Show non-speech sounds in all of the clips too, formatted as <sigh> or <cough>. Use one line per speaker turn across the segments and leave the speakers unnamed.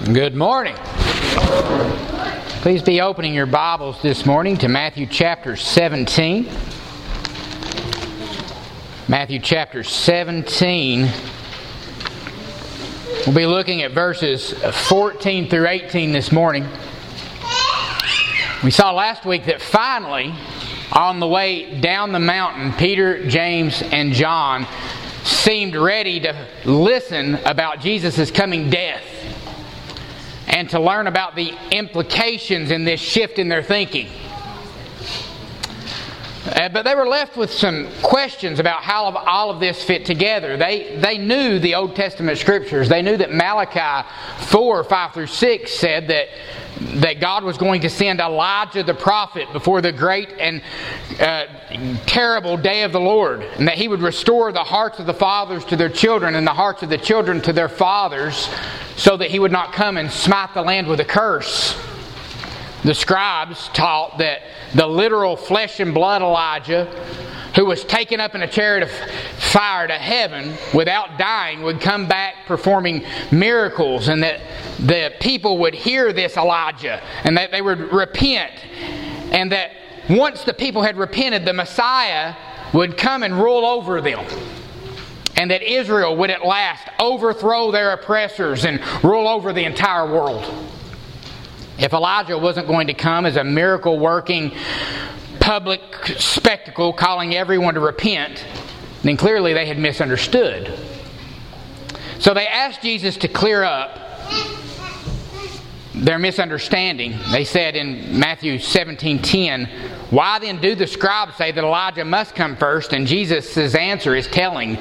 Good morning. Please be opening your Bibles this morning to Matthew chapter 17. Matthew chapter 17. We'll be looking at verses 14 through 18 this morning. We saw last week that finally, on the way down the mountain, Peter, James, and John seemed ready to listen about Jesus' coming death and to learn about the implications in this shift in their thinking. Uh, but they were left with some questions about how all of this fit together. They, they knew the Old Testament scriptures. They knew that Malachi 4 5 through 6 said that that God was going to send Elijah the prophet before the great and uh, terrible day of the Lord, and that he would restore the hearts of the fathers to their children and the hearts of the children to their fathers, so that he would not come and smite the land with a curse. The scribes taught that the literal flesh and blood Elijah who was taken up in a chariot of fire to heaven without dying would come back performing miracles, and that the people would hear this Elijah and that they would repent, and that once the people had repented, the Messiah would come and rule over them. And that Israel would at last overthrow their oppressors and rule over the entire world. If Elijah wasn't going to come as a miracle working public spectacle calling everyone to repent, then clearly they had misunderstood. So they asked Jesus to clear up their misunderstanding. They said in Matthew 17:10, "Why then do the scribes say that Elijah must come first?" And Jesus' answer is telling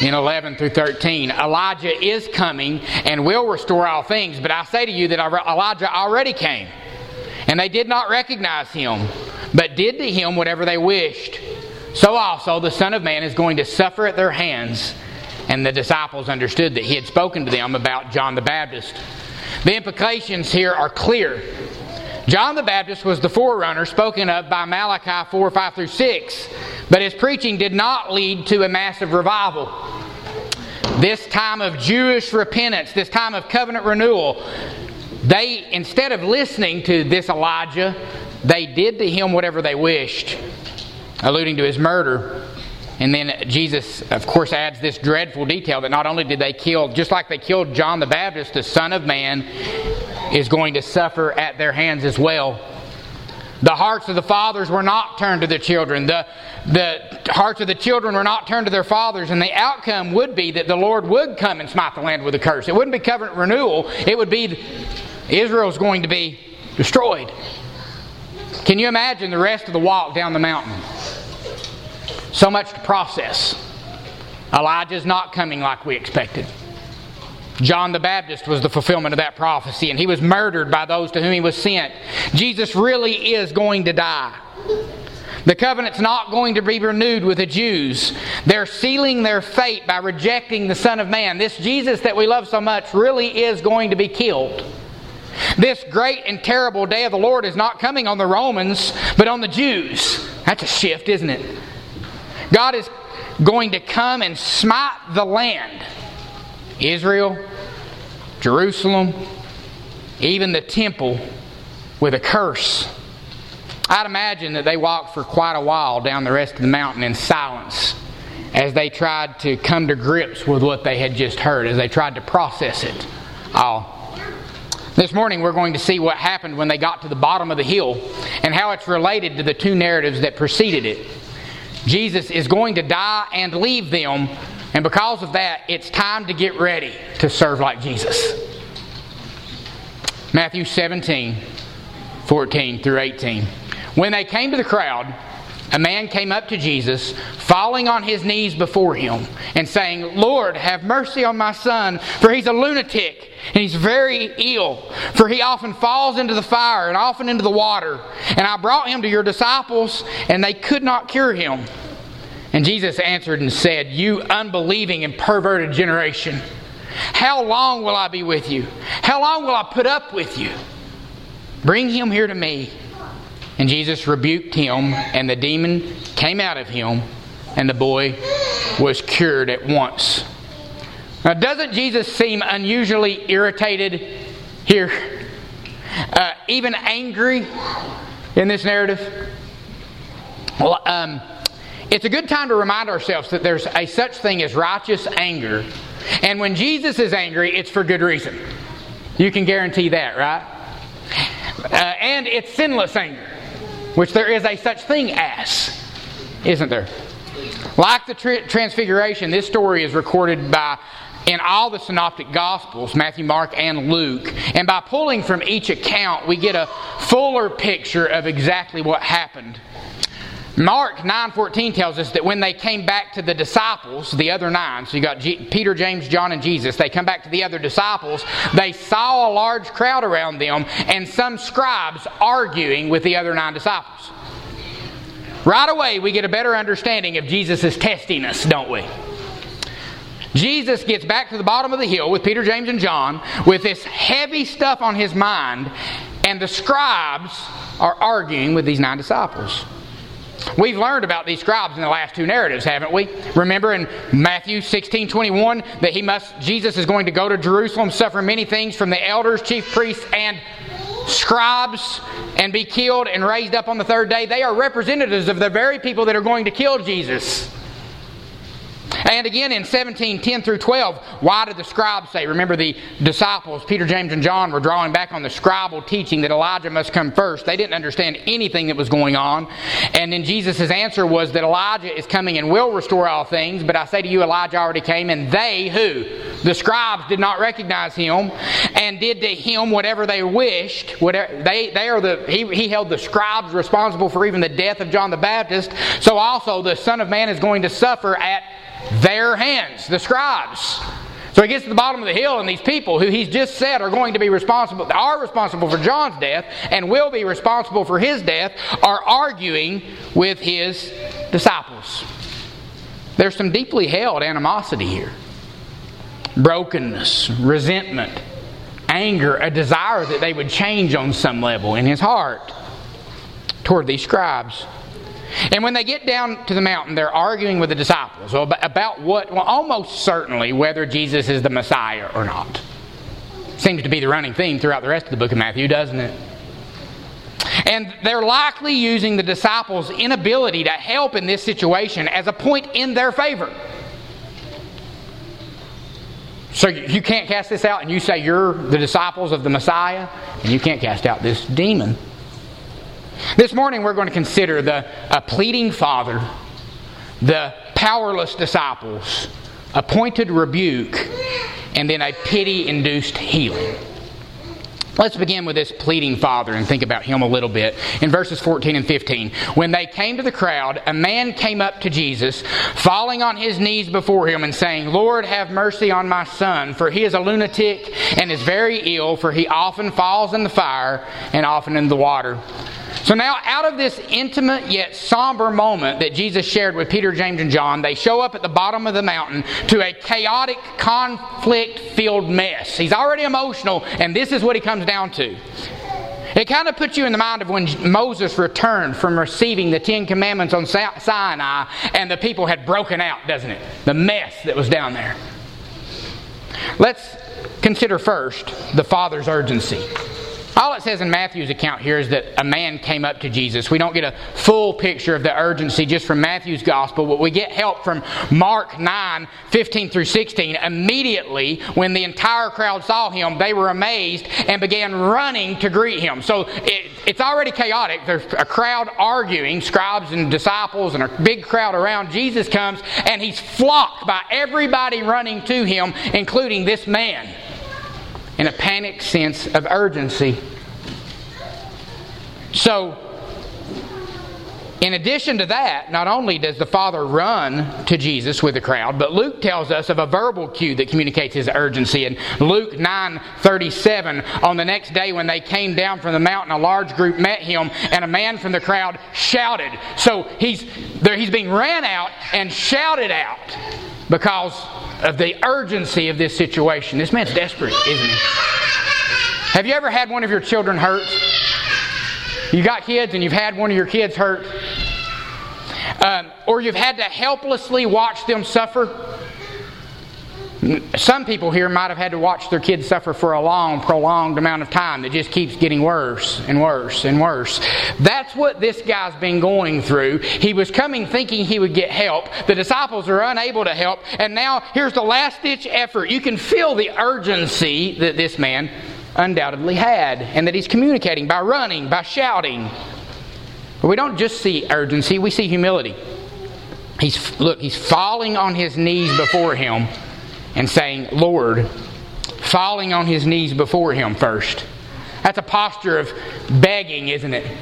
in 11 through 13. Elijah is coming and will restore all things, but I say to you that Elijah already came, and they did not recognize him but did to him whatever they wished. So also the Son of Man is going to suffer at their hands. And the disciples understood that he had spoken to them about John the Baptist. The implications here are clear. John the Baptist was the forerunner spoken of by Malachi 4 5 through 6, but his preaching did not lead to a massive revival. This time of Jewish repentance, this time of covenant renewal, they, instead of listening to this Elijah, they did to him whatever they wished, alluding to his murder. And then Jesus, of course, adds this dreadful detail that not only did they kill, just like they killed John the Baptist, the Son of Man is going to suffer at their hands as well. The hearts of the fathers were not turned to the children. The, the hearts of the children were not turned to their fathers, and the outcome would be that the Lord would come and smite the land with a curse. It wouldn't be covenant renewal, it would be Israel's going to be destroyed. Can you imagine the rest of the walk down the mountain? So much to process. Elijah's not coming like we expected. John the Baptist was the fulfillment of that prophecy, and he was murdered by those to whom he was sent. Jesus really is going to die. The covenant's not going to be renewed with the Jews. They're sealing their fate by rejecting the Son of Man. This Jesus that we love so much really is going to be killed. This great and terrible day of the Lord is not coming on the Romans, but on the Jews. That's a shift, isn't it? God is going to come and smite the land Israel, Jerusalem, even the temple with a curse. I'd imagine that they walked for quite a while down the rest of the mountain in silence as they tried to come to grips with what they had just heard, as they tried to process it all. This morning, we're going to see what happened when they got to the bottom of the hill and how it's related to the two narratives that preceded it. Jesus is going to die and leave them, and because of that, it's time to get ready to serve like Jesus. Matthew 17, 14 through 18. When they came to the crowd, a man came up to Jesus, falling on his knees before him, and saying, Lord, have mercy on my son, for he's a lunatic, and he's very ill. For he often falls into the fire and often into the water. And I brought him to your disciples, and they could not cure him. And Jesus answered and said, You unbelieving and perverted generation, how long will I be with you? How long will I put up with you? Bring him here to me. And Jesus rebuked him, and the demon came out of him, and the boy was cured at once. Now, doesn't Jesus seem unusually irritated here, uh, even angry in this narrative. Well, um, it's a good time to remind ourselves that there's a such thing as righteous anger. And when Jesus is angry, it's for good reason. You can guarantee that, right? Uh, and it's sinless anger, which there is a such thing as, isn't there? Like the Transfiguration, this story is recorded by in all the synoptic gospels matthew mark and luke and by pulling from each account we get a fuller picture of exactly what happened Mark 9:14 tells us that when they came back to the disciples, the other nine, so you got G- Peter, James, John and Jesus, they come back to the other disciples, they saw a large crowd around them and some scribes arguing with the other nine disciples. Right away, we get a better understanding of Jesus' testiness, don't we? Jesus gets back to the bottom of the hill with Peter, James, and John with this heavy stuff on his mind, and the scribes are arguing with these nine disciples. We've learned about these scribes in the last two narratives, haven't we? Remember in Matthew 16 21 that he must, Jesus is going to go to Jerusalem, suffer many things from the elders, chief priests, and scribes, and be killed and raised up on the third day. They are representatives of the very people that are going to kill Jesus. And again in 17, 10 through 12, why did the scribes say? Remember, the disciples, Peter, James, and John, were drawing back on the scribal teaching that Elijah must come first. They didn't understand anything that was going on. And then Jesus' answer was that Elijah is coming and will restore all things. But I say to you, Elijah already came, and they, who? The scribes did not recognize him and did to him whatever they wished. Whatever, they, they are the, he, he held the scribes responsible for even the death of John the Baptist. So also the Son of Man is going to suffer at their hands, the scribes. So he gets to the bottom of the hill, and these people who he's just said are going to be responsible, are responsible for John's death and will be responsible for his death, are arguing with his disciples. There's some deeply held animosity here brokenness, resentment, anger, a desire that they would change on some level in his heart toward these scribes. And when they get down to the mountain, they're arguing with the disciples about what, well, almost certainly whether Jesus is the Messiah or not. Seems to be the running theme throughout the rest of the book of Matthew, doesn't it? And they're likely using the disciples' inability to help in this situation as a point in their favor. So you can't cast this out, and you say you're the disciples of the Messiah, and you can't cast out this demon. This morning we're going to consider the a pleading father, the powerless disciples, a pointed rebuke, and then a pity induced healing. Let's begin with this pleading father and think about him a little bit. In verses 14 and 15, when they came to the crowd, a man came up to Jesus, falling on his knees before him and saying, Lord, have mercy on my son, for he is a lunatic and is very ill, for he often falls in the fire and often in the water. So now, out of this intimate yet somber moment that Jesus shared with Peter, James, and John, they show up at the bottom of the mountain to a chaotic, conflict filled mess. He's already emotional, and this is what he comes down to. It kind of puts you in the mind of when Moses returned from receiving the Ten Commandments on Sinai and the people had broken out, doesn't it? The mess that was down there. Let's consider first the Father's urgency. All it says in Matthew's account here is that a man came up to Jesus. We don't get a full picture of the urgency just from Matthew's gospel, but we get help from Mark 9 15 through 16. Immediately, when the entire crowd saw him, they were amazed and began running to greet him. So it, it's already chaotic. There's a crowd arguing, scribes and disciples, and a big crowd around. Jesus comes and he's flocked by everybody running to him, including this man in a panicked sense of urgency. So, in addition to that, not only does the Father run to Jesus with the crowd, but Luke tells us of a verbal cue that communicates his urgency. In Luke 9:37, on the next day when they came down from the mountain, a large group met him, and a man from the crowd shouted. So he's there, he's being ran out and shouted out because of the urgency of this situation. This man's desperate, isn't he? Have you ever had one of your children hurt? You got kids and you've had one of your kids hurt? Um, or you've had to helplessly watch them suffer? Some people here might have had to watch their kids suffer for a long, prolonged amount of time that just keeps getting worse and worse and worse. That's what this guy's been going through. He was coming thinking he would get help. The disciples are unable to help, and now here's the last ditch effort. You can feel the urgency that this man undoubtedly had, and that he's communicating by running, by shouting. But we don't just see urgency, we see humility. He's look, he's falling on his knees before him and saying, Lord, falling on his knees before him first. That's a posture of begging, isn't it?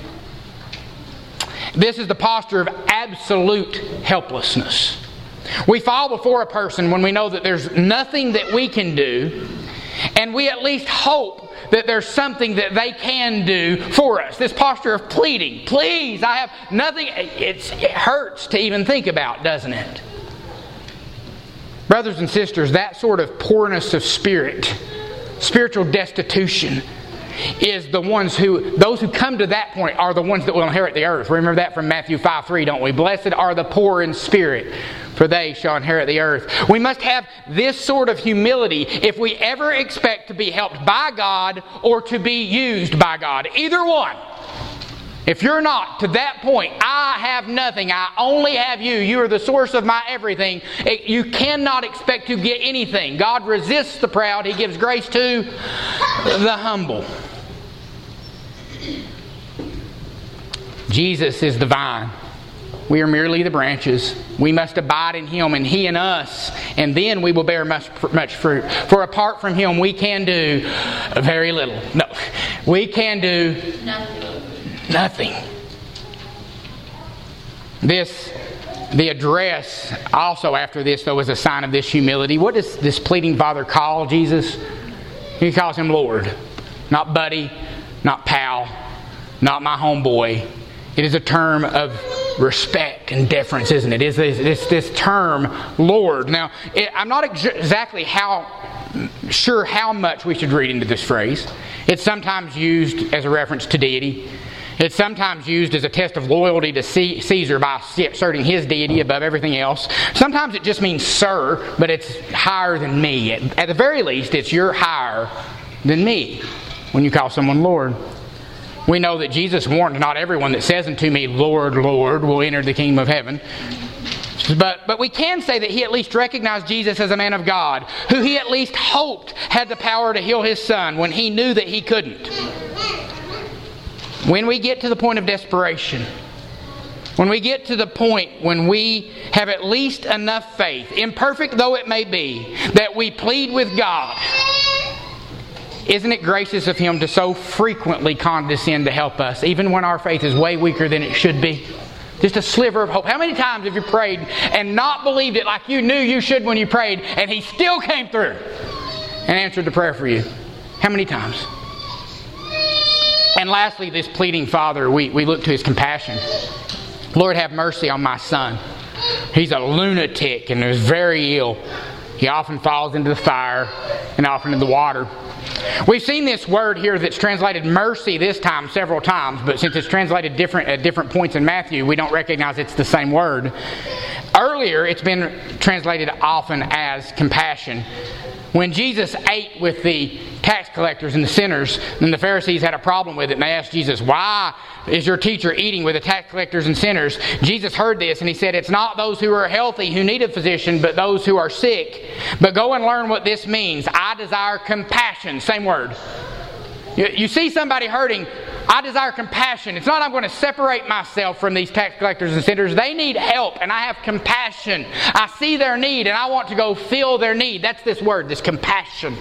This is the posture of absolute helplessness. We fall before a person when we know that there's nothing that we can do, and we at least hope that there's something that they can do for us. This posture of pleading, please, I have nothing. It hurts to even think about, doesn't it? Brothers and sisters, that sort of poorness of spirit, spiritual destitution, is the ones who, those who come to that point are the ones that will inherit the earth. Remember that from Matthew 5 3, don't we? Blessed are the poor in spirit, for they shall inherit the earth. We must have this sort of humility if we ever expect to be helped by God or to be used by God. Either one. If you're not to that point, I have nothing. I only have you. You are the source of my everything. You cannot expect to get anything. God resists the proud, He gives grace to the humble. Jesus is the vine. We are merely the branches. We must abide in Him and He in us, and then we will bear much, much fruit. For apart from Him, we can do very little. No, we can do nothing. Nothing. This, the address also after this, though, is a sign of this humility. What does this pleading father call Jesus? He calls him Lord. Not buddy, not pal, not my homeboy. It is a term of respect and deference, isn't it? Is this, this, this term, Lord. Now, it, I'm not ex- exactly how sure how much we should read into this phrase. It's sometimes used as a reference to deity. It's sometimes used as a test of loyalty to Caesar by asserting his deity above everything else. Sometimes it just means sir, but it's higher than me. At the very least, it's you're higher than me when you call someone Lord. We know that Jesus warned not everyone that says unto me, Lord, Lord, will enter the kingdom of heaven. But, but we can say that he at least recognized Jesus as a man of God, who he at least hoped had the power to heal his son when he knew that he couldn't. When we get to the point of desperation, when we get to the point when we have at least enough faith, imperfect though it may be, that we plead with God, isn't it gracious of Him to so frequently condescend to help us, even when our faith is way weaker than it should be? Just a sliver of hope. How many times have you prayed and not believed it like you knew you should when you prayed, and He still came through and answered the prayer for you? How many times? And lastly, this pleading father, we, we look to his compassion. Lord, have mercy on my son. He's a lunatic and is very ill. He often falls into the fire and often into the water. We've seen this word here that's translated mercy this time several times, but since it's translated different at different points in Matthew, we don't recognize it's the same word. Earlier, it's been translated often as compassion. When Jesus ate with the tax collectors and the sinners, then the Pharisees had a problem with it and they asked Jesus, Why is your teacher eating with the tax collectors and sinners? Jesus heard this and he said, It's not those who are healthy who need a physician, but those who are sick. But go and learn what this means. I desire compassion. Same word. You, see somebody hurting, I desire compassion. It's not I'm going to separate myself from these tax collectors and sinners. They need help, and I have compassion. I see their need, and I want to go fill their need. That's this word, this compassion.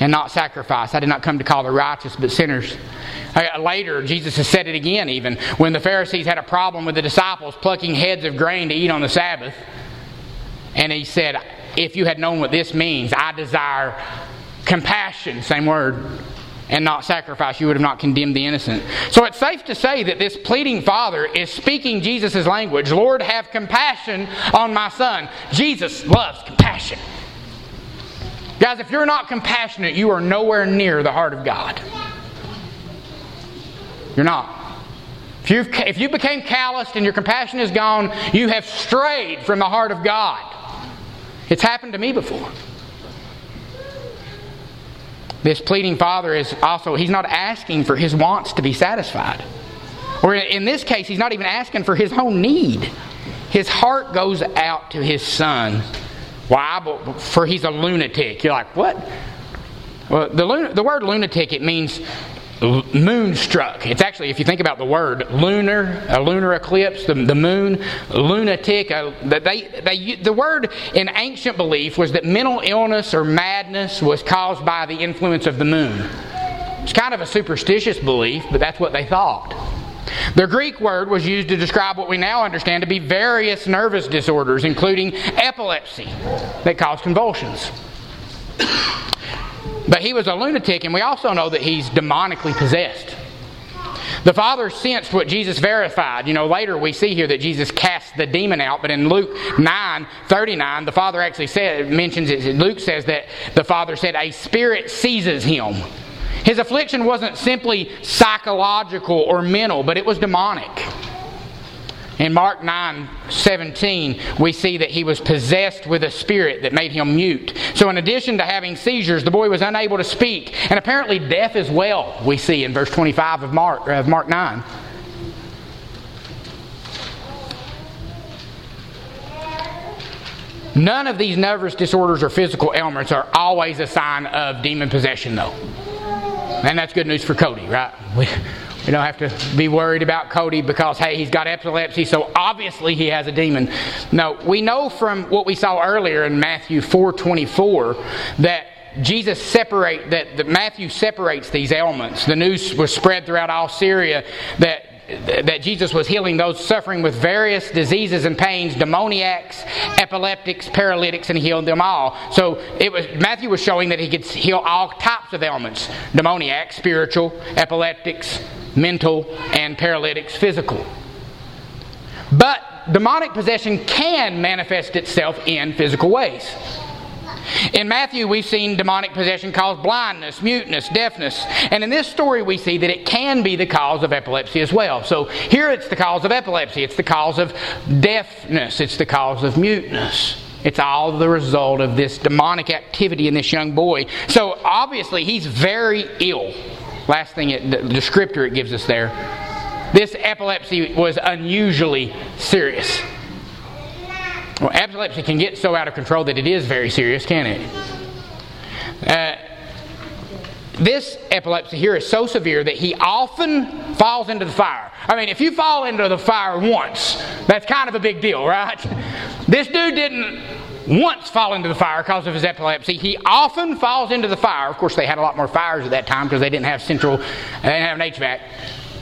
And not sacrifice. I did not come to call the righteous, but sinners. Uh, later, Jesus has said it again, even when the Pharisees had a problem with the disciples plucking heads of grain to eat on the Sabbath. And he said, If you had known what this means, I desire compassion, same word, and not sacrifice, you would have not condemned the innocent. So it's safe to say that this pleading father is speaking Jesus' language Lord, have compassion on my son. Jesus loves compassion. Guys, if you're not compassionate, you are nowhere near the heart of God. You're not. If, you if you became calloused and your compassion is gone, you have strayed from the heart of God. It's happened to me before. This pleading father is also, he's not asking for his wants to be satisfied. Or in this case, he's not even asking for his own need. His heart goes out to his son. Why? But For he's a lunatic. You're like, what? Well, the, the word lunatic, it means moonstruck. It's actually, if you think about the word lunar, a lunar eclipse, the, the moon, lunatic. Uh, they, they, the word in ancient belief was that mental illness or madness was caused by the influence of the moon. It's kind of a superstitious belief, but that's what they thought. The Greek word was used to describe what we now understand to be various nervous disorders, including epilepsy that cause convulsions. But he was a lunatic, and we also know that he's demonically possessed. The father sensed what Jesus verified. You know, later we see here that Jesus cast the demon out, but in Luke 9 39, the father actually said, mentions it. Luke says that the father said, A spirit seizes him. His affliction wasn't simply psychological or mental, but it was demonic. In Mark 9 17, we see that he was possessed with a spirit that made him mute. So, in addition to having seizures, the boy was unable to speak, and apparently deaf as well, we see in verse 25 of Mark, of Mark 9. None of these nervous disorders or physical ailments are always a sign of demon possession, though. And that's good news for Cody, right? We, we don't have to be worried about Cody because, hey, he's got epilepsy, so obviously he has a demon. No, we know from what we saw earlier in Matthew 4.24 that Jesus separate that, Matthew separates these ailments. The news was spread throughout all Syria that that Jesus was healing those suffering with various diseases and pains, demoniacs, epileptics, paralytics, and he healed them all. So it was Matthew was showing that he could heal all types of ailments: demoniacs, spiritual, epileptics, mental, and paralytics, physical. But demonic possession can manifest itself in physical ways. In Matthew, we've seen demonic possession cause blindness, muteness, deafness. And in this story, we see that it can be the cause of epilepsy as well. So here it's the cause of epilepsy, it's the cause of deafness, it's the cause of muteness. It's all the result of this demonic activity in this young boy. So obviously, he's very ill. Last thing, it, the descriptor it gives us there. This epilepsy was unusually serious. Well, epilepsy can get so out of control that it is very serious, can it? Uh, this epilepsy here is so severe that he often falls into the fire. I mean, if you fall into the fire once, that's kind of a big deal, right? This dude didn't once fall into the fire because of his epilepsy. He often falls into the fire. Of course, they had a lot more fires at that time because they didn't have central, they didn't have an HVAC.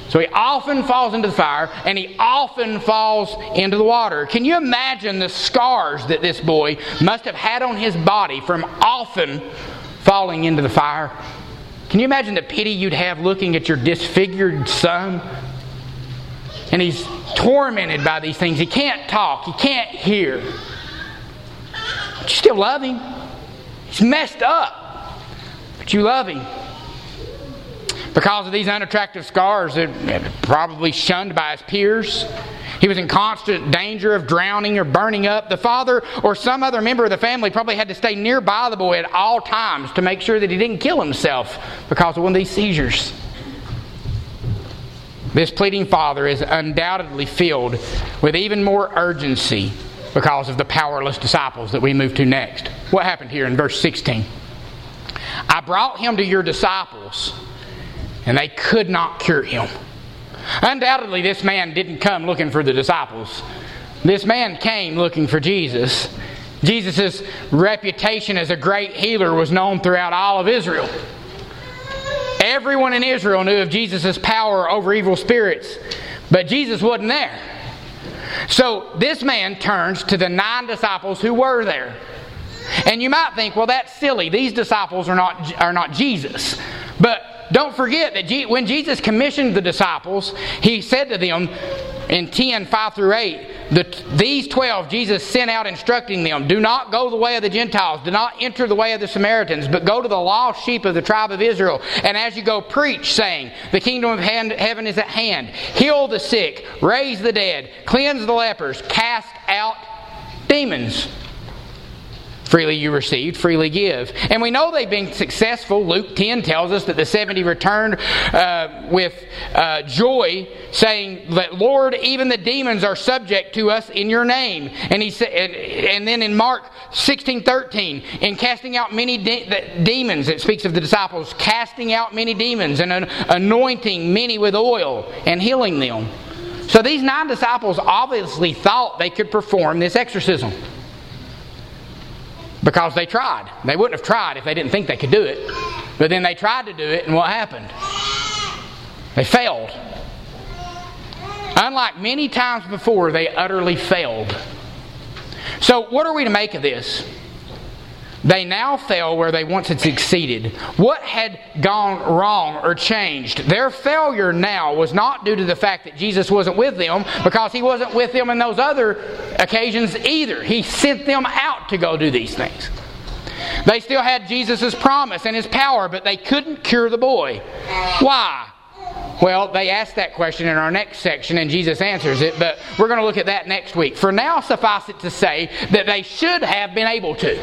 So he often falls into the fire and he often falls into the water. Can you imagine the scars that this boy must have had on his body from often falling into the fire? Can you imagine the pity you'd have looking at your disfigured son? And he's tormented by these things. He can't talk, he can't hear. But you still love him. He's messed up, but you love him. Because of these unattractive scars, that probably shunned by his peers. He was in constant danger of drowning or burning up. The father or some other member of the family probably had to stay nearby the boy at all times to make sure that he didn't kill himself because of one of these seizures. This pleading father is undoubtedly filled with even more urgency because of the powerless disciples that we move to next. What happened here in verse 16? I brought him to your disciples and they could not cure him. Undoubtedly, this man didn't come looking for the disciples. This man came looking for Jesus. Jesus' reputation as a great healer was known throughout all of Israel. Everyone in Israel knew of Jesus' power over evil spirits, but Jesus wasn't there. So this man turns to the nine disciples who were there. And you might think, well, that's silly. These disciples are not, are not Jesus. But don't forget that when Jesus commissioned the disciples, he said to them in 10 5 through 8, the, these 12 Jesus sent out instructing them do not go the way of the Gentiles, do not enter the way of the Samaritans, but go to the lost sheep of the tribe of Israel. And as you go, preach, saying, The kingdom of heaven is at hand. Heal the sick, raise the dead, cleanse the lepers, cast out demons. Freely you received, freely give. And we know they've been successful. Luke 10 tells us that the 70 returned uh, with uh, joy, saying that, Lord, even the demons are subject to us in your name. And he said, and, and then in Mark 16 13, in casting out many de- demons, it speaks of the disciples casting out many demons and anointing many with oil and healing them. So these nine disciples obviously thought they could perform this exorcism because they tried. They wouldn't have tried if they didn't think they could do it. But then they tried to do it, and what happened? They failed. Unlike many times before, they utterly failed. So, what are we to make of this? They now fell where they once had succeeded. What had gone wrong or changed? Their failure now was not due to the fact that Jesus wasn't with them, because he wasn't with them in those other occasions either. He sent them out to go do these things. They still had Jesus' promise and his power, but they couldn't cure the boy. Why? Well, they asked that question in our next section, and Jesus answers it, but we're going to look at that next week. For now, suffice it to say that they should have been able to.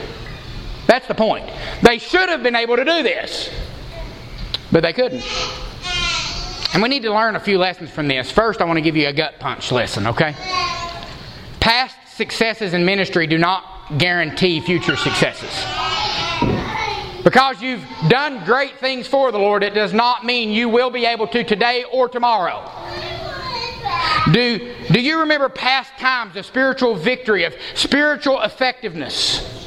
That's the point. They should have been able to do this, but they couldn't. And we need to learn a few lessons from this. First, I want to give you a gut punch lesson, okay? Past successes in ministry do not guarantee future successes. Because you've done great things for the Lord, it does not mean you will be able to today or tomorrow. Do, do you remember past times of spiritual victory, of spiritual effectiveness?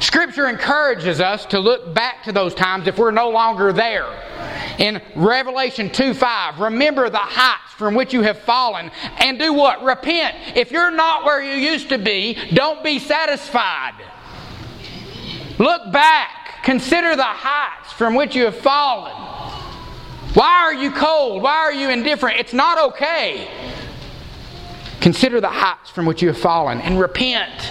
Scripture encourages us to look back to those times if we're no longer there. In Revelation 2 5, remember the heights from which you have fallen and do what? Repent. If you're not where you used to be, don't be satisfied. Look back. Consider the heights from which you have fallen. Why are you cold? Why are you indifferent? It's not okay. Consider the heights from which you have fallen and repent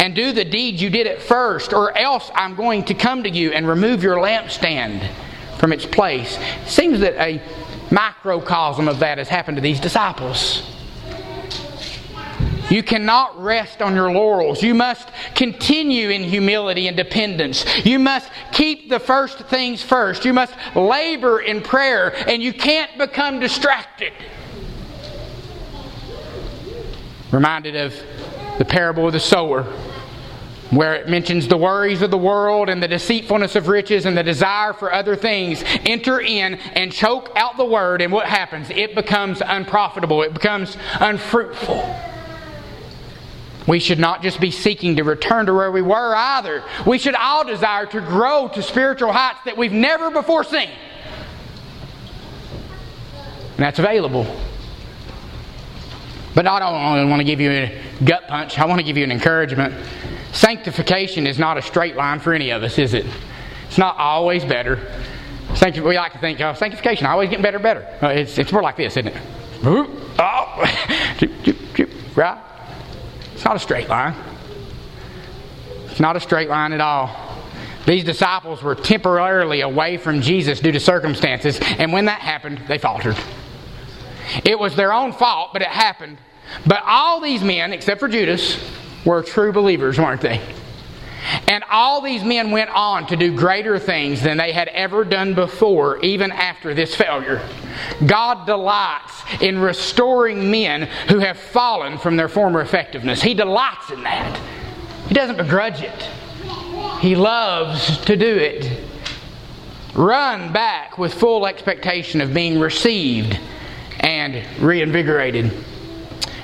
and do the deed you did at first, or else I'm going to come to you and remove your lampstand from its place. seems that a microcosm of that has happened to these disciples. You cannot rest on your laurels. You must continue in humility and dependence. You must keep the first things first. You must labor in prayer, and you can't become distracted. Reminded of the parable of the sower, where it mentions the worries of the world and the deceitfulness of riches and the desire for other things enter in and choke out the word, and what happens? It becomes unprofitable, it becomes unfruitful. We should not just be seeking to return to where we were either. We should all desire to grow to spiritual heights that we've never before seen. And that's available. But I don't want to give you a gut punch, I want to give you an encouragement. Sanctification is not a straight line for any of us, is it? It's not always better. We like to think, oh, sanctification, always getting better better. Uh, it's, it's more like this, isn't it? Oh, <laughs> right? It's not a straight line. It's not a straight line at all. These disciples were temporarily away from Jesus due to circumstances, and when that happened, they faltered. It was their own fault, but it happened. But all these men, except for Judas, were true believers, weren't they? And all these men went on to do greater things than they had ever done before, even after this failure. God delights in restoring men who have fallen from their former effectiveness. He delights in that. He doesn't begrudge it, He loves to do it. Run back with full expectation of being received and reinvigorated.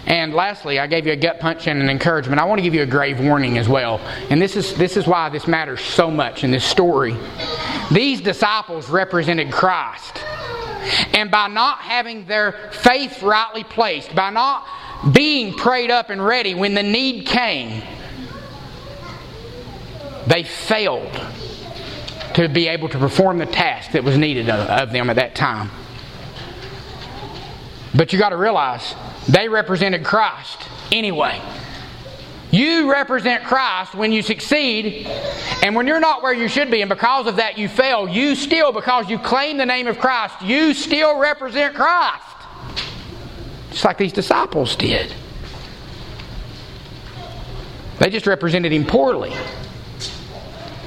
And lastly, I gave you a gut punch and an encouragement. I want to give you a grave warning as well. And this is, this is why this matters so much in this story. These disciples represented Christ. And by not having their faith rightly placed, by not being prayed up and ready when the need came, they failed to be able to perform the task that was needed of, them at that time. But you got to realize they represented Christ anyway. You represent Christ when you succeed, and when you're not where you should be, and because of that you fail, you still, because you claim the name of Christ, you still represent Christ. Just like these disciples did. They just represented Him poorly.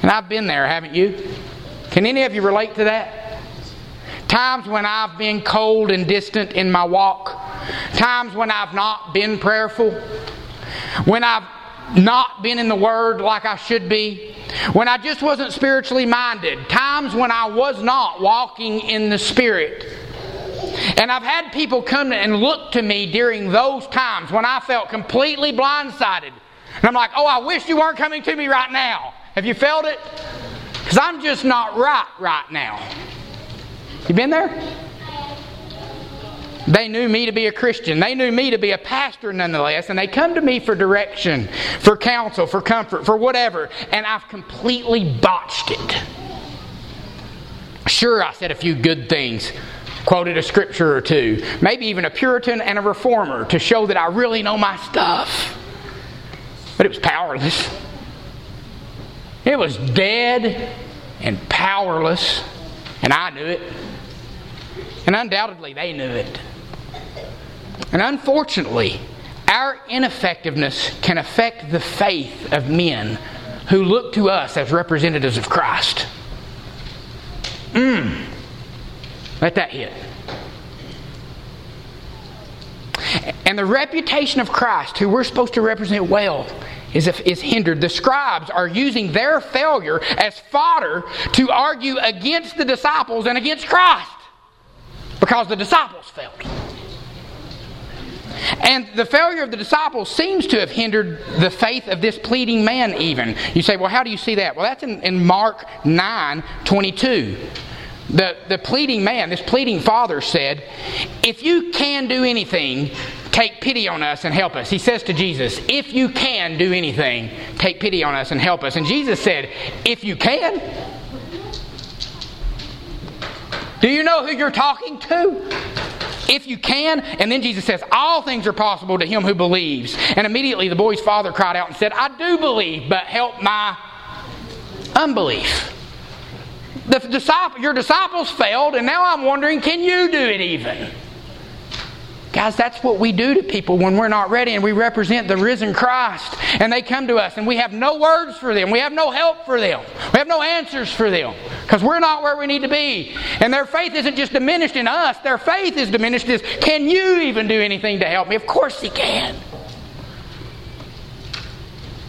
And I've been there, haven't you? Can any of you relate to that? Times when I've been cold and distant in my walk. Times when I've not been prayerful. When I've not been in the Word like I should be. When I just wasn't spiritually minded. Times when I was not walking in the Spirit. And I've had people come and look to me during those times when I felt completely blindsided. And I'm like, oh, I wish you weren't coming to me right now. Have you felt it? Because I'm just not right right now. You been there? They knew me to be a Christian. They knew me to be a pastor nonetheless. And they come to me for direction, for counsel, for comfort, for whatever. And I've completely botched it. Sure, I said a few good things, quoted a scripture or two, maybe even a Puritan and a reformer to show that I really know my stuff. But it was powerless. It was dead and powerless, and I knew it. And undoubtedly, they knew it. And unfortunately, our ineffectiveness can affect the faith of men who look to us as representatives of Christ. Mmm. Let that hit. And the reputation of Christ, who we're supposed to represent well, is, is hindered. The scribes are using their failure as fodder to argue against the disciples and against Christ because the disciples failed. And the failure of the disciples seems to have hindered the faith of this pleading man, even. You say, well, how do you see that? Well, that's in, in Mark 9 22. The, the pleading man, this pleading father said, If you can do anything, take pity on us and help us. He says to Jesus, If you can do anything, take pity on us and help us. And Jesus said, If you can. Do you know who you're talking to? if you can. And then Jesus says, All things are possible to him who believes. And immediately the boy's father cried out and said, I do believe, but help my unbelief. The your disciples failed, and now I'm wondering, can you do it even? Guys, that's what we do to people when we're not ready and we represent the risen Christ. And they come to us and we have no words for them. We have no help for them. We have no answers for them because we're not where we need to be. And their faith isn't just diminished in us, their faith is diminished is can you even do anything to help me? Of course He can.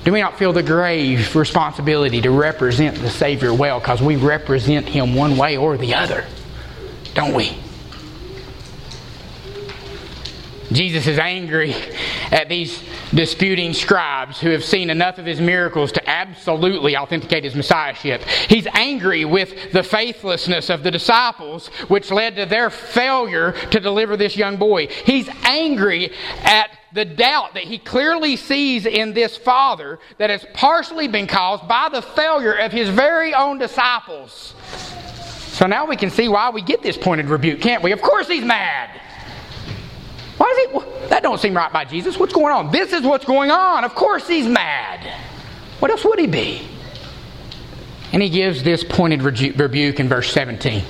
Do we not feel the grave responsibility to represent the Savior well because we represent Him one way or the other? Don't we? Jesus is angry at these disputing scribes who have seen enough of his miracles to absolutely authenticate his messiahship. He's angry with the faithlessness of the disciples, which led to their failure to deliver this young boy. He's angry at the doubt that he clearly sees in this father that has partially been caused by the failure of his very own disciples. So now we can see why we get this pointed rebuke, can't we? Of course he's mad. Why is he? That don't seem right by Jesus. What's going on? This is what's going on. Of course he's mad. What else would he be? And he gives this pointed rebuke in verse 17.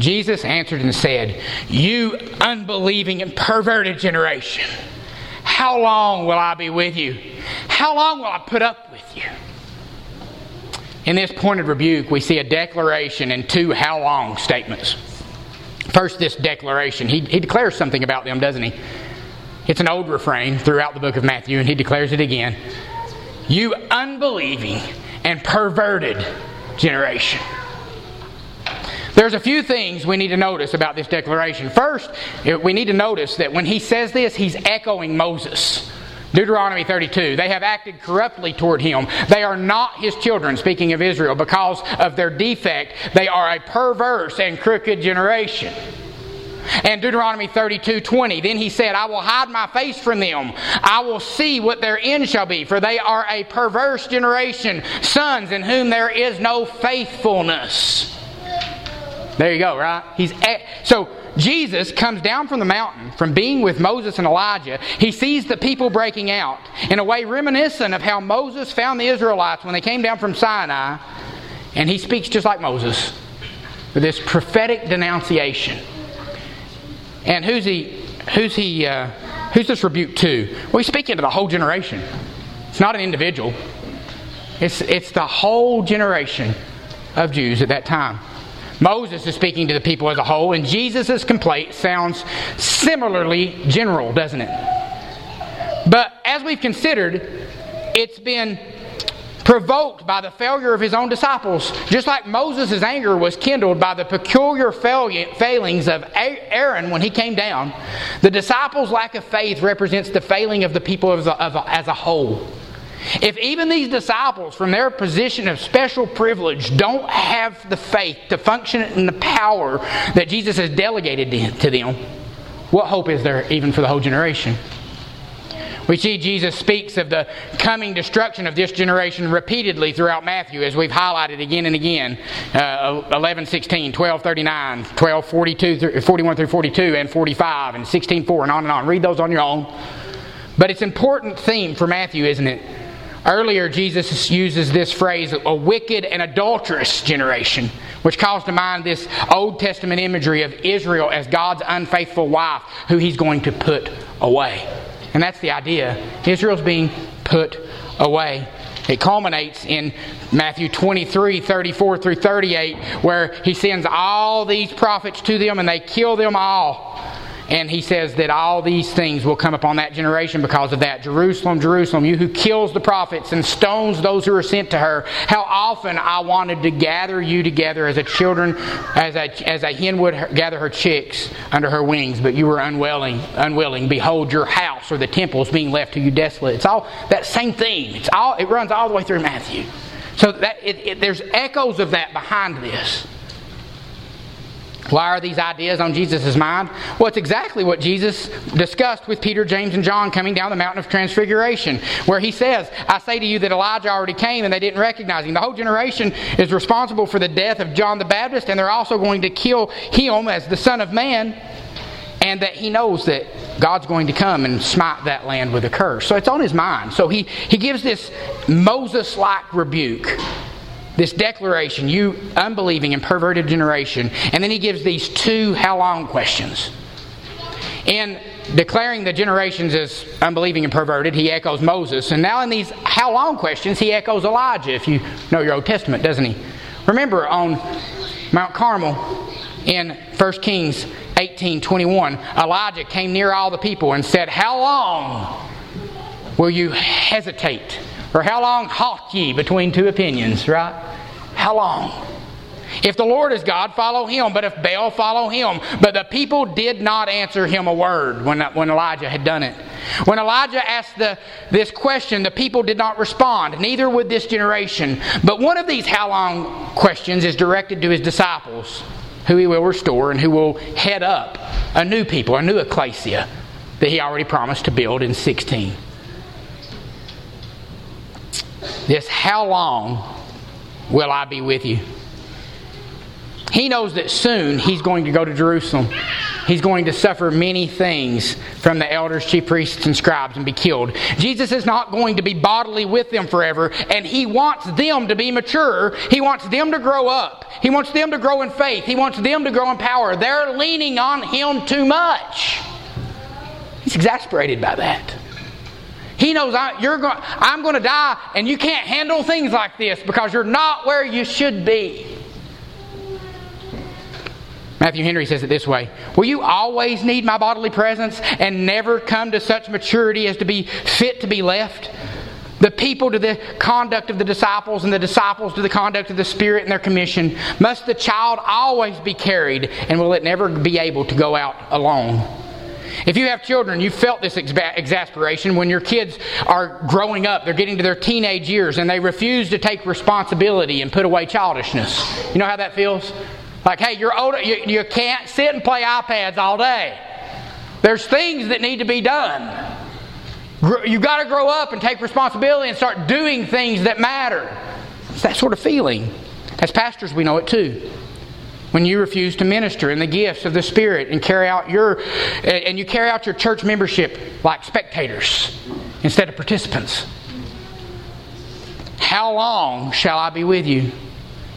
Jesus answered and said, You unbelieving and perverted generation, how long will I be with you? How long will I put up with you? In this pointed rebuke, we see a declaration and two how long statements. First, this declaration. He, he declares something about them, doesn't he? It's an old refrain throughout the book of Matthew, and he declares it again. You unbelieving and perverted generation. There's a few things we need to notice about this declaration. First, we need to notice that when he says this, he's echoing Moses. Deuteronomy 32. They have acted corruptly toward him. They are not his children, speaking of Israel, because of their defect. They are a perverse and crooked generation. And Deuteronomy 32 20. Then he said, I will hide my face from them. I will see what their end shall be, for they are a perverse generation, sons in whom there is no faithfulness. There you go, right? He's at, so Jesus comes down from the mountain from being with Moses and Elijah. He sees the people breaking out in a way reminiscent of how Moses found the Israelites when they came down from Sinai. And he speaks just like Moses with this prophetic denunciation. And who's he? Who's he? Uh, who's this rebuke to? Well, he's speaking to the whole generation. It's not an individual. It's, it's the whole generation of Jews at that time. Moses is speaking to the people as a whole, and Jesus' complaint sounds similarly general, doesn't it? But as we've considered, it's been provoked by the failure of his own disciples, just like Moses' anger was kindled by the peculiar failings of Aaron when he came down. The disciples' lack of faith represents the failing of the people as a, as a whole. If even these disciples, from their position of special privilege, don't have the faith to function in the power that Jesus has delegated to them, what hope is there even for the whole generation? We see Jesus speaks of the coming destruction of this generation repeatedly throughout Matthew, as we've highlighted again and again uh, 11, 16, 12, 39, 12, 42, 41 through 42, and 45, and 16, 4, and on and on. Read those on your own. But it's an important theme for Matthew, isn't it? Earlier, Jesus uses this phrase, a wicked and adulterous generation, which calls to mind this Old Testament imagery of Israel as God's unfaithful wife who he's going to put away. And that's the idea. Israel's being put away. It culminates in Matthew 23, 34 through 38, where he sends all these prophets to them and they kill them all. And he says that all these things will come upon that generation because of that. Jerusalem, Jerusalem, you who kills the prophets and stones those who are sent to her. How often I wanted to gather you together as a children, as a, as a hen would gather her chicks under her wings, but you were unwilling. Unwilling. Behold, your house or the temple is being left to you desolate. It's all that same theme. It's all. It runs all the way through Matthew. So that it, it, there's echoes of that behind this. Why are these ideas on Jesus' mind? Well, it's exactly what Jesus discussed with Peter, James, and John coming down the mountain of transfiguration, where he says, I say to you that Elijah already came and they didn't recognize him. The whole generation is responsible for the death of John the Baptist, and they're also going to kill him as the Son of Man, and that he knows that God's going to come and smite that land with a curse. So it's on his mind. So he, he gives this Moses like rebuke this declaration, you unbelieving and perverted generation. And then he gives these two how long questions. In declaring the generations as unbelieving and perverted, he echoes Moses. And now in these how long questions, he echoes Elijah, if you know your Old Testament, doesn't he? Remember on Mount Carmel in 1 Kings 18 21, Elijah came near all the people and said, How long will you hesitate? Or how long halt ye between two opinions, right? How long? If the Lord is God, follow him. But if Baal, follow him. But the people did not answer him a word when, when Elijah had done it. When Elijah asked the, this question, the people did not respond, neither would this generation. But one of these how long questions is directed to his disciples, who he will restore and who will head up a new people, a new ecclesia that he already promised to build in 16 this how long will I be with you? He knows that soon he's going to go to Jerusalem. He's going to suffer many things from the elders, chief priests, and scribes and be killed. Jesus is not going to be bodily with them forever, and he wants them to be mature. He wants them to grow up. He wants them to grow in faith. He wants them to grow in power. They're leaning on him too much. He's exasperated by that. He knows I, you're going, I'm going to die, and you can't handle things like this because you're not where you should be. Matthew Henry says it this way Will you always need my bodily presence and never come to such maturity as to be fit to be left? The people to the conduct of the disciples, and the disciples to the conduct of the Spirit and their commission. Must the child always be carried, and will it never be able to go out alone? If you have children, you felt this exasperation when your kids are growing up, they're getting to their teenage years, and they refuse to take responsibility and put away childishness. You know how that feels? Like, hey, you're older, you, you can't sit and play iPads all day. There's things that need to be done. You've got to grow up and take responsibility and start doing things that matter. It's that sort of feeling. As pastors, we know it too when you refuse to minister in the gifts of the Spirit and carry out your and you carry out your church membership like spectators instead of participants. How long shall I be with you?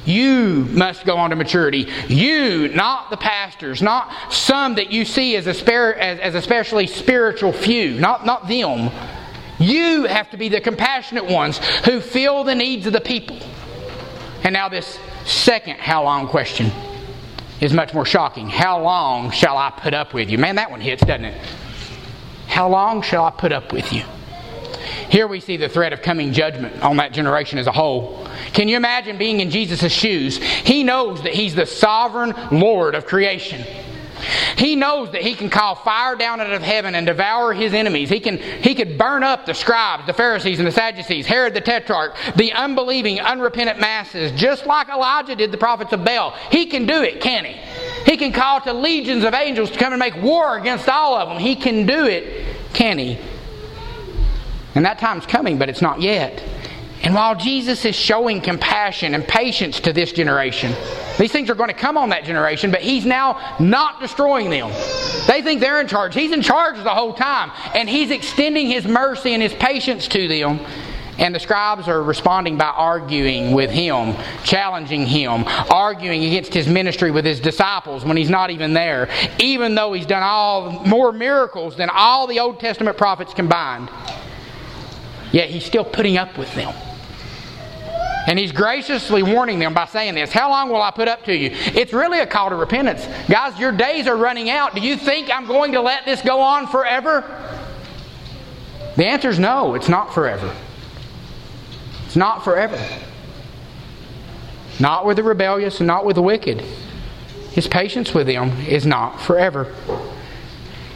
You must go on to maturity. You, not the pastors, not some that you see as, a spir- as, as especially spiritual few, not, not them. You have to be the compassionate ones who feel the needs of the people. And now, this second how long question is much more shocking. How long shall I put up with you? Man, that one hits, doesn't it? How long shall I put up with you? Here we see the threat of coming judgment on that generation as a whole. Can you imagine being in Jesus' shoes? He knows that He's the sovereign Lord of creation. He knows that he can call fire down out of heaven and devour his enemies. He can he could burn up the scribes, the Pharisees, and the Sadducees, Herod the Tetrarch, the unbelieving, unrepentant masses, just like Elijah did the prophets of Baal. He can do it, can he? He can call to legions of angels to come and make war against all of them. He can do it, can he? And that time's coming, but it's not yet. And while Jesus is showing compassion and patience to this generation, these things are going to come on that generation, but He's now not destroying them. They think they're in charge. He's in charge the whole time, and He's extending His mercy and His patience to them. And the scribes are responding by arguing with him, challenging him, arguing against his ministry with his disciples when he's not even there, even though he's done all more miracles than all the Old Testament prophets combined. Yet he's still putting up with them. And he's graciously warning them by saying this How long will I put up to you? It's really a call to repentance. Guys, your days are running out. Do you think I'm going to let this go on forever? The answer is no, it's not forever. It's not forever. Not with the rebellious and not with the wicked. His patience with them is not forever.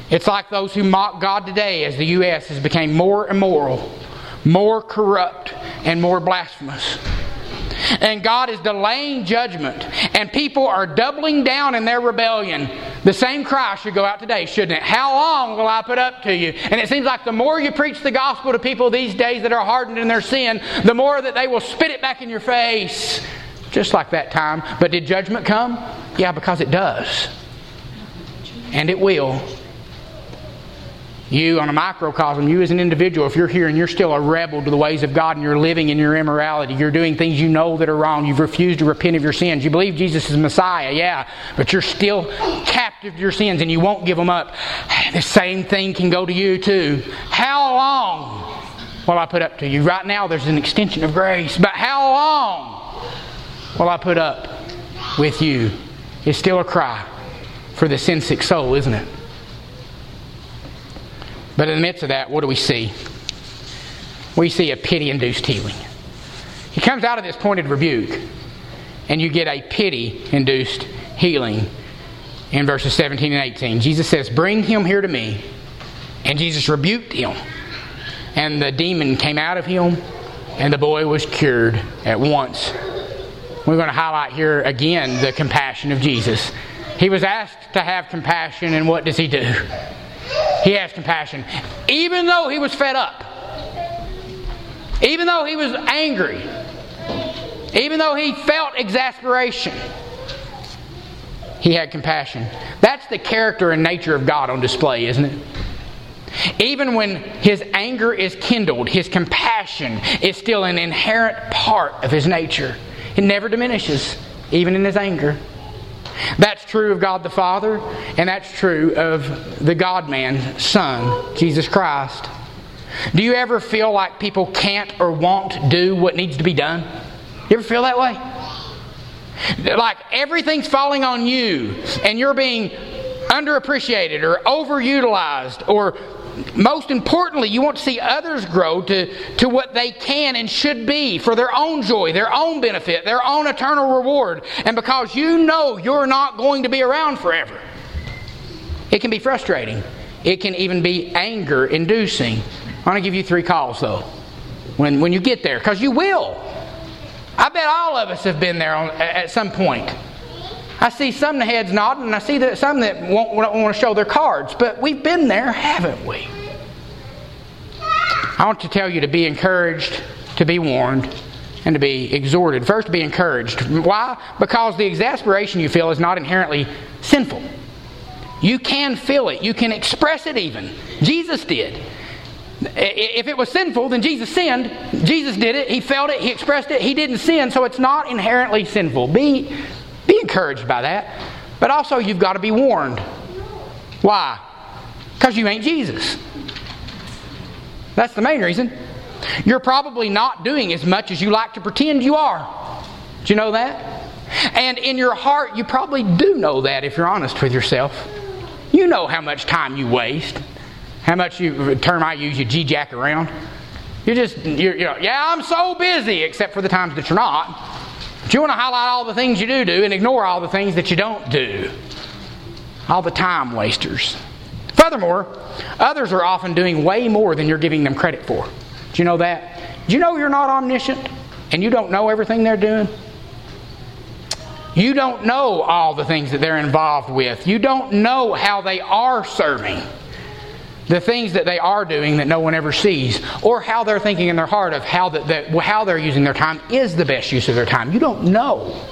It's like those who mock God today as the U.S. has become more immoral, more corrupt, and more blasphemous and God is delaying judgment, and people are doubling down in their rebellion, the same cry should go out today, shouldn't it? How long will I put up to you? And it seems like the more you preach the gospel to people these days that are hardened in their sin, the more that they will spit it back in your face, just like that time. But did judgment come? Yeah, because it does. And it will. You, on a microcosm, you as an individual, if you're here and you're still a rebel to the ways of God and you're living in your immorality, you're doing things you know that are wrong, you've refused to repent of your sins, you believe Jesus is Messiah, yeah, but you're still captive to your sins and you won't give them up. The same thing can go to you too. How long will I put up to you? Right now, there's an extension of grace, but how long will I put up with you? It's still a cry for the sin sick soul, isn't it? But in the midst of that, what do we see? We see a pity induced healing. He comes out of this pointed rebuke, and you get a pity induced healing in verses 17 and 18. Jesus says, Bring him here to me. And Jesus rebuked him. And the demon came out of him, and the boy was cured at once. We're going to highlight here again the compassion of Jesus. He was asked to have compassion, and what does he do? He has compassion. Even though he was fed up, even though he was angry, even though he felt exasperation, he had compassion. That's the character and nature of God on display, isn't it? Even when his anger is kindled, his compassion is still an inherent part of his nature. It never diminishes, even in his anger. That's true of God the Father, and that's true of the God man Son, Jesus Christ. Do you ever feel like people can't or won't do what needs to be done? You ever feel that way? Like everything's falling on you, and you're being underappreciated or overutilized or most importantly, you want to see others grow to, to what they can and should be for their own joy, their own benefit, their own eternal reward. And because you know you're not going to be around forever, it can be frustrating. It can even be anger inducing. I want to give you three calls, though, when, when you get there, because you will. I bet all of us have been there on, at some point. I see some heads nodding, and I see that some that won't, won't want to show their cards. But we've been there, haven't we? I want to tell you to be encouraged, to be warned, and to be exhorted. First, be encouraged. Why? Because the exasperation you feel is not inherently sinful. You can feel it, you can express it even. Jesus did. If it was sinful, then Jesus sinned. Jesus did it. He felt it. He expressed it. He didn't sin, so it's not inherently sinful. Be be encouraged by that. But also, you've got to be warned. Why? Because you ain't Jesus. That's the main reason. You're probably not doing as much as you like to pretend you are. Do you know that? And in your heart, you probably do know that if you're honest with yourself. You know how much time you waste, how much you, term I use, you G jack around. You're just, you're, you know, yeah, I'm so busy, except for the times that you're not. But you want to highlight all the things you do do and ignore all the things that you don't do. All the time wasters. Furthermore, others are often doing way more than you're giving them credit for. Do you know that? Do you know you're not omniscient and you don't know everything they're doing? You don't know all the things that they're involved with. You don't know how they are serving the things that they are doing that no one ever sees, or how they're thinking in their heart of how, that, how they're using their time is the best use of their time. You don't know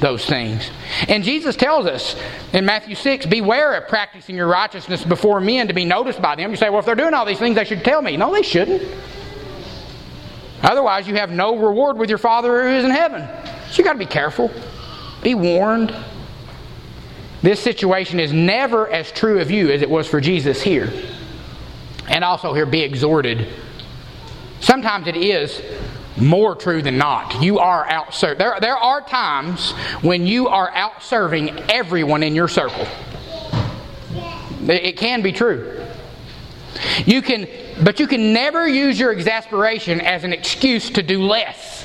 those things. And Jesus tells us in Matthew 6 beware of practicing your righteousness before men to be noticed by them. You say, well, if they're doing all these things, they should tell me. No, they shouldn't. Otherwise, you have no reward with your Father who is in heaven. So you got to be careful. Be warned. This situation is never as true of you as it was for Jesus here. And also here, be exhorted. Sometimes it is more true than not. You are out serving. There, there are times when you are out serving everyone in your circle. It can be true. You can, but you can never use your exasperation as an excuse to do less.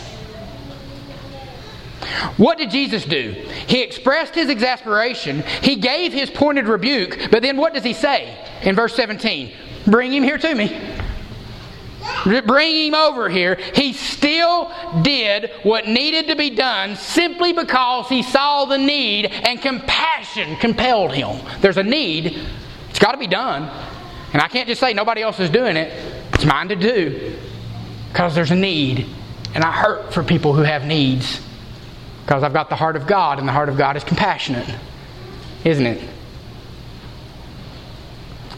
What did Jesus do? He expressed his exasperation, he gave his pointed rebuke, but then what does he say in verse 17? Bring him here to me. Bring him over here. He still did what needed to be done simply because he saw the need and compassion compelled him. There's a need, it's got to be done. And I can't just say nobody else is doing it, it's mine to do because there's a need. And I hurt for people who have needs because I've got the heart of God, and the heart of God is compassionate, isn't it?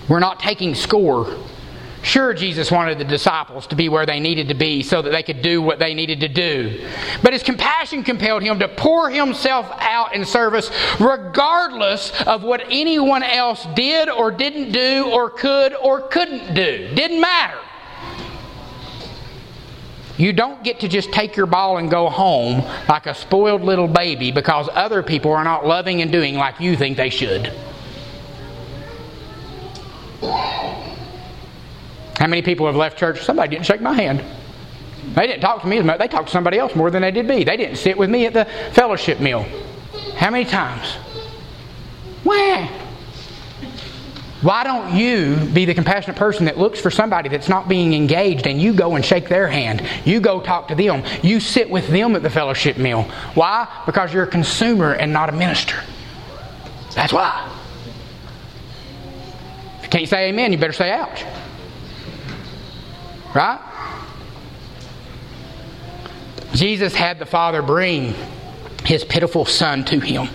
We're not taking score. Sure, Jesus wanted the disciples to be where they needed to be so that they could do what they needed to do. But his compassion compelled him to pour himself out in service regardless of what anyone else did or didn't do or could or couldn't do. Didn't matter. You don't get to just take your ball and go home like a spoiled little baby because other people are not loving and doing like you think they should. How many people have left church? Somebody didn't shake my hand. They didn't talk to me as much. They talked to somebody else more than they did me. They didn't sit with me at the fellowship meal. How many times? Why? Why don't you be the compassionate person that looks for somebody that's not being engaged and you go and shake their hand? You go talk to them. You sit with them at the fellowship meal. Why? Because you're a consumer and not a minister. That's why. Can't say amen, you better say ouch. Right? Jesus had the Father bring his pitiful son to him.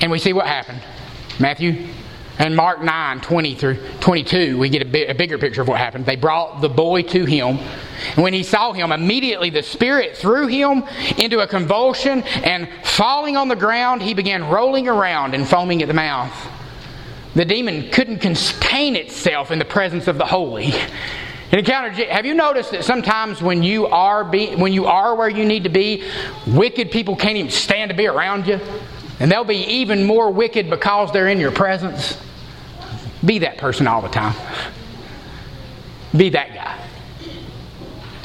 And we see what happened. Matthew and Mark 9, 20 through 22, we get a, bit, a bigger picture of what happened. They brought the boy to him. And when he saw him, immediately the Spirit threw him into a convulsion, and falling on the ground, he began rolling around and foaming at the mouth. The demon couldn't contain itself in the presence of the holy. It encountered. Have you noticed that sometimes when you are be, when you are where you need to be, wicked people can't even stand to be around you? And they'll be even more wicked because they're in your presence. Be that person all the time. Be that guy.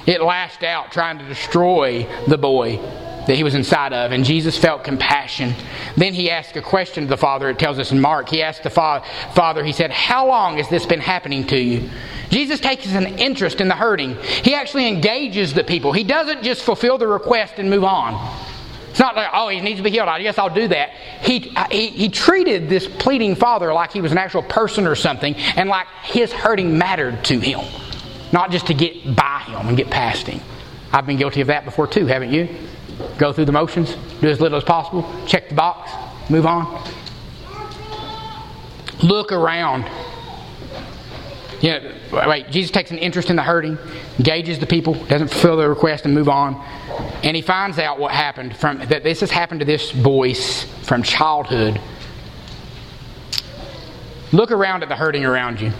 It lashed out trying to destroy the boy that he was inside of, and Jesus felt compassion. Then he asked a question to the Father, it tells us in Mark. He asked the fa- Father, he said, How long has this been happening to you? Jesus takes an interest in the hurting. He actually engages the people. He doesn't just fulfill the request and move on. It's not like, oh, he needs to be healed. I guess I'll do that. He, he, he treated this pleading father like he was an actual person or something, and like his hurting mattered to him, not just to get by him and get past him. I've been guilty of that before too, haven't you? Go through the motions, do as little as possible, check the box, move on. Look around. Yeah, wait, Jesus takes an interest in the hurting, engages the people, doesn't fulfill the request, and move on and he finds out what happened from that this has happened to this boy from childhood. Look around at the hurting around you.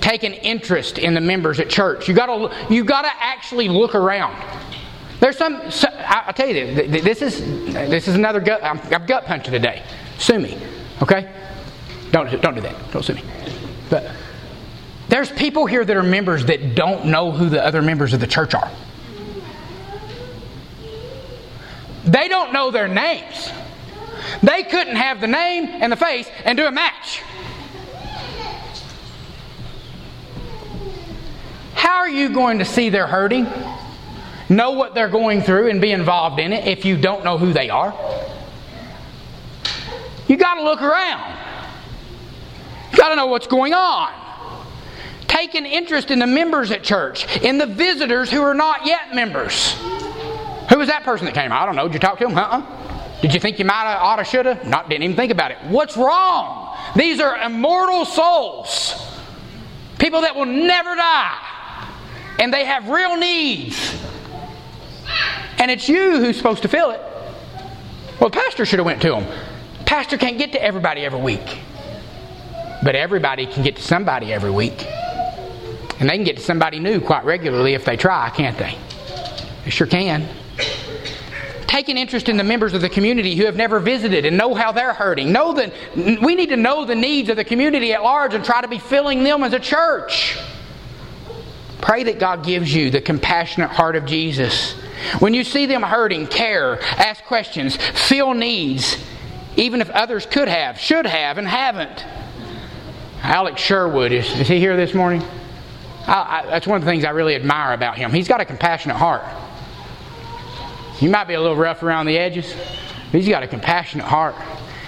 take an interest in the members at church. You gotta, you gotta actually look around. There's some, so, I, will tell you this, this is, this is another gut, I'm, I'm gut punching today. Sue me, okay? Don't, don't do that. Don't sue me. But there's people here that are members that don't know who the other members of the church are. They don't know their names. They couldn't have the name and the face and do a match. How are you going to see they're hurting, know what they're going through, and be involved in it if you don't know who they are? You got to look around. You got to know what's going on. Take an interest in the members at church, in the visitors who are not yet members. Who was that person that came? I don't know. Did you talk to him? Uh-uh. Did you think you might have, oughta, shoulda? Not, didn't even think about it. What's wrong? These are immortal souls. People that will never die. And they have real needs. And it's you who's supposed to fill it. Well, the pastor should have went to them. Pastor can't get to everybody every week. But everybody can get to somebody every week. And they can get to somebody new quite regularly if they try, can't they? They sure can. Take an interest in the members of the community who have never visited and know how they're hurting. Know that we need to know the needs of the community at large and try to be filling them as a church. Pray that God gives you the compassionate heart of Jesus. When you see them hurting, care, ask questions, feel needs, even if others could have, should have, and haven't. Alex Sherwood, is, is he here this morning? I, I, that's one of the things I really admire about him. He's got a compassionate heart. He might be a little rough around the edges, but he's got a compassionate heart.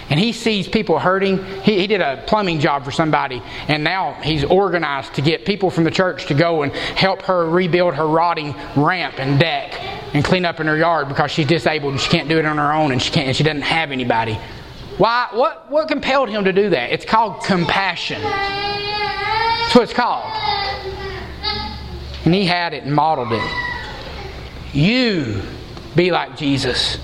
And he sees people hurting. He, he, did a plumbing job for somebody, and now he's organized to get people from the church to go and help her rebuild her rotting ramp and deck and clean up in her yard because she's disabled and she can't do it on her own and she can't and she doesn't have anybody. Why? What? What compelled him to do that? It's called compassion. That's what it's called. And he had it and modeled it. You be like Jesus.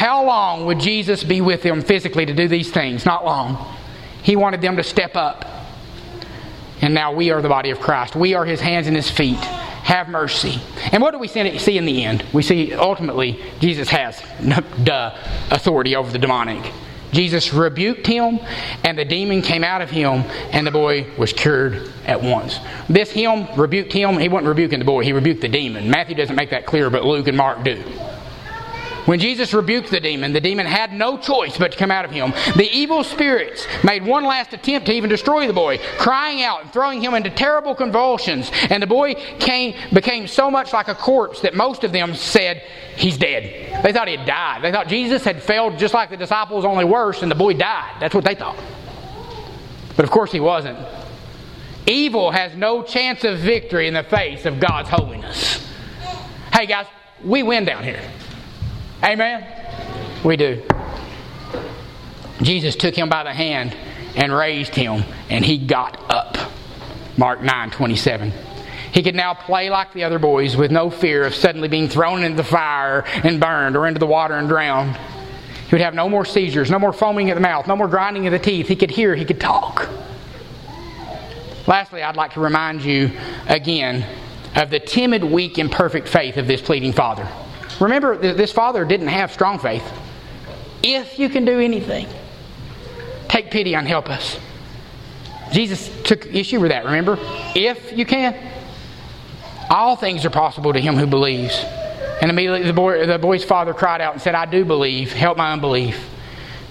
How long would Jesus be with them physically to do these things? Not long. He wanted them to step up. And now we are the body of Christ. We are his hands and his feet. Have mercy. And what do we see in the end? We see ultimately Jesus has <laughs> duh, authority over the demonic. Jesus rebuked him, and the demon came out of him, and the boy was cured at once. This him rebuked him. He wasn't rebuking the boy, he rebuked the demon. Matthew doesn't make that clear, but Luke and Mark do. When Jesus rebuked the demon, the demon had no choice but to come out of him. The evil spirits made one last attempt to even destroy the boy, crying out and throwing him into terrible convulsions. And the boy came, became so much like a corpse that most of them said, He's dead. They thought he had died. They thought Jesus had failed just like the disciples, only worse, and the boy died. That's what they thought. But of course, he wasn't. Evil has no chance of victory in the face of God's holiness. Hey, guys, we win down here. Amen? We do. Jesus took him by the hand and raised him, and he got up. Mark 9 27. He could now play like the other boys with no fear of suddenly being thrown into the fire and burned or into the water and drowned. He would have no more seizures, no more foaming at the mouth, no more grinding of the teeth. He could hear, he could talk. Lastly, I'd like to remind you again of the timid, weak, imperfect faith of this pleading father. Remember, this father didn't have strong faith. If you can do anything, take pity and help us. Jesus took issue with that, remember? If you can. All things are possible to him who believes. And immediately the, boy, the boy's father cried out and said, I do believe. Help my unbelief.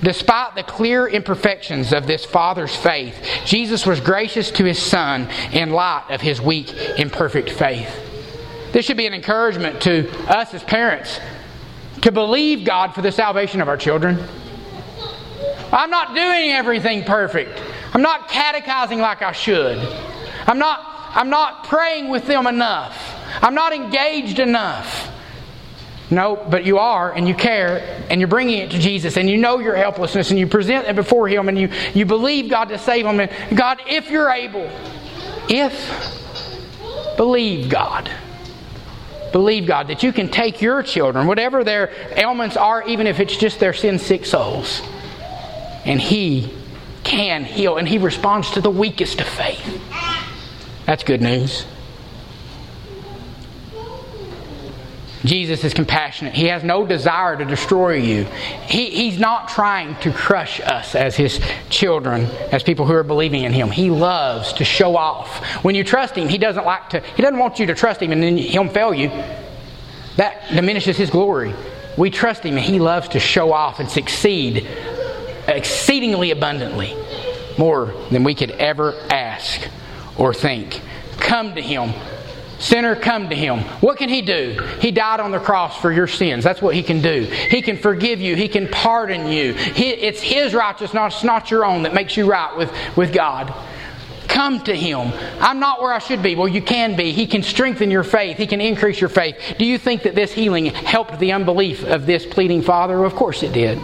Despite the clear imperfections of this father's faith, Jesus was gracious to his son in light of his weak, imperfect faith. This should be an encouragement to us as parents to believe God for the salvation of our children. I'm not doing everything perfect. I'm not catechizing like I should. I'm not, I'm not praying with them enough. I'm not engaged enough. No, but you are, and you care, and you're bringing it to Jesus, and you know your helplessness, and you present it before Him, and you, you believe God to save them. And God, if you're able, if, believe God. Believe God that you can take your children, whatever their ailments are, even if it's just their sin sick souls, and He can heal, and He responds to the weakest of faith. That's good news. Jesus is compassionate. He has no desire to destroy you. He, he's not trying to crush us as His children, as people who are believing in Him. He loves to show off. When you trust Him, He doesn't like to. He doesn't want you to trust Him and then He'll fail you. That diminishes His glory. We trust Him and He loves to show off and succeed exceedingly abundantly, more than we could ever ask or think. Come to Him Sinner, come to him. What can he do? He died on the cross for your sins. That's what he can do. He can forgive you. He can pardon you. He, it's his righteousness, it's not your own, that makes you right with, with God. Come to him. I'm not where I should be. Well, you can be. He can strengthen your faith. He can increase your faith. Do you think that this healing helped the unbelief of this pleading father? Of course it did.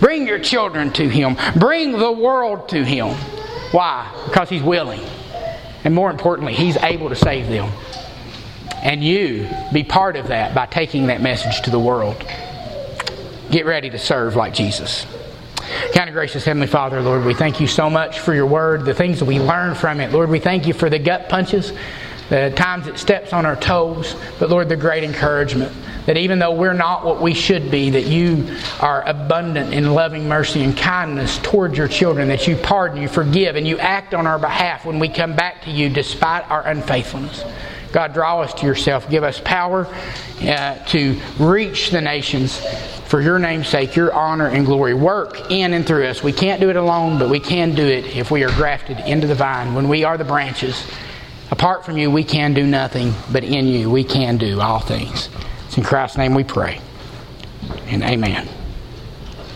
Bring your children to him. Bring the world to him. Why? Because he's willing. And more importantly, He's able to save them. And you be part of that by taking that message to the world. Get ready to serve like Jesus. Kind of gracious Heavenly Father, Lord, we thank you so much for your word, the things that we learn from it. Lord, we thank you for the gut punches, the times it steps on our toes, but Lord, the great encouragement that even though we're not what we should be, that you are abundant in loving mercy and kindness towards your children, that you pardon, you forgive, and you act on our behalf when we come back to you despite our unfaithfulness. God, draw us to yourself. Give us power uh, to reach the nations for your name's sake, your honor and glory. Work in and through us. We can't do it alone, but we can do it if we are grafted into the vine, when we are the branches. Apart from you, we can do nothing, but in you, we can do all things. It's in Christ's name we pray. And amen.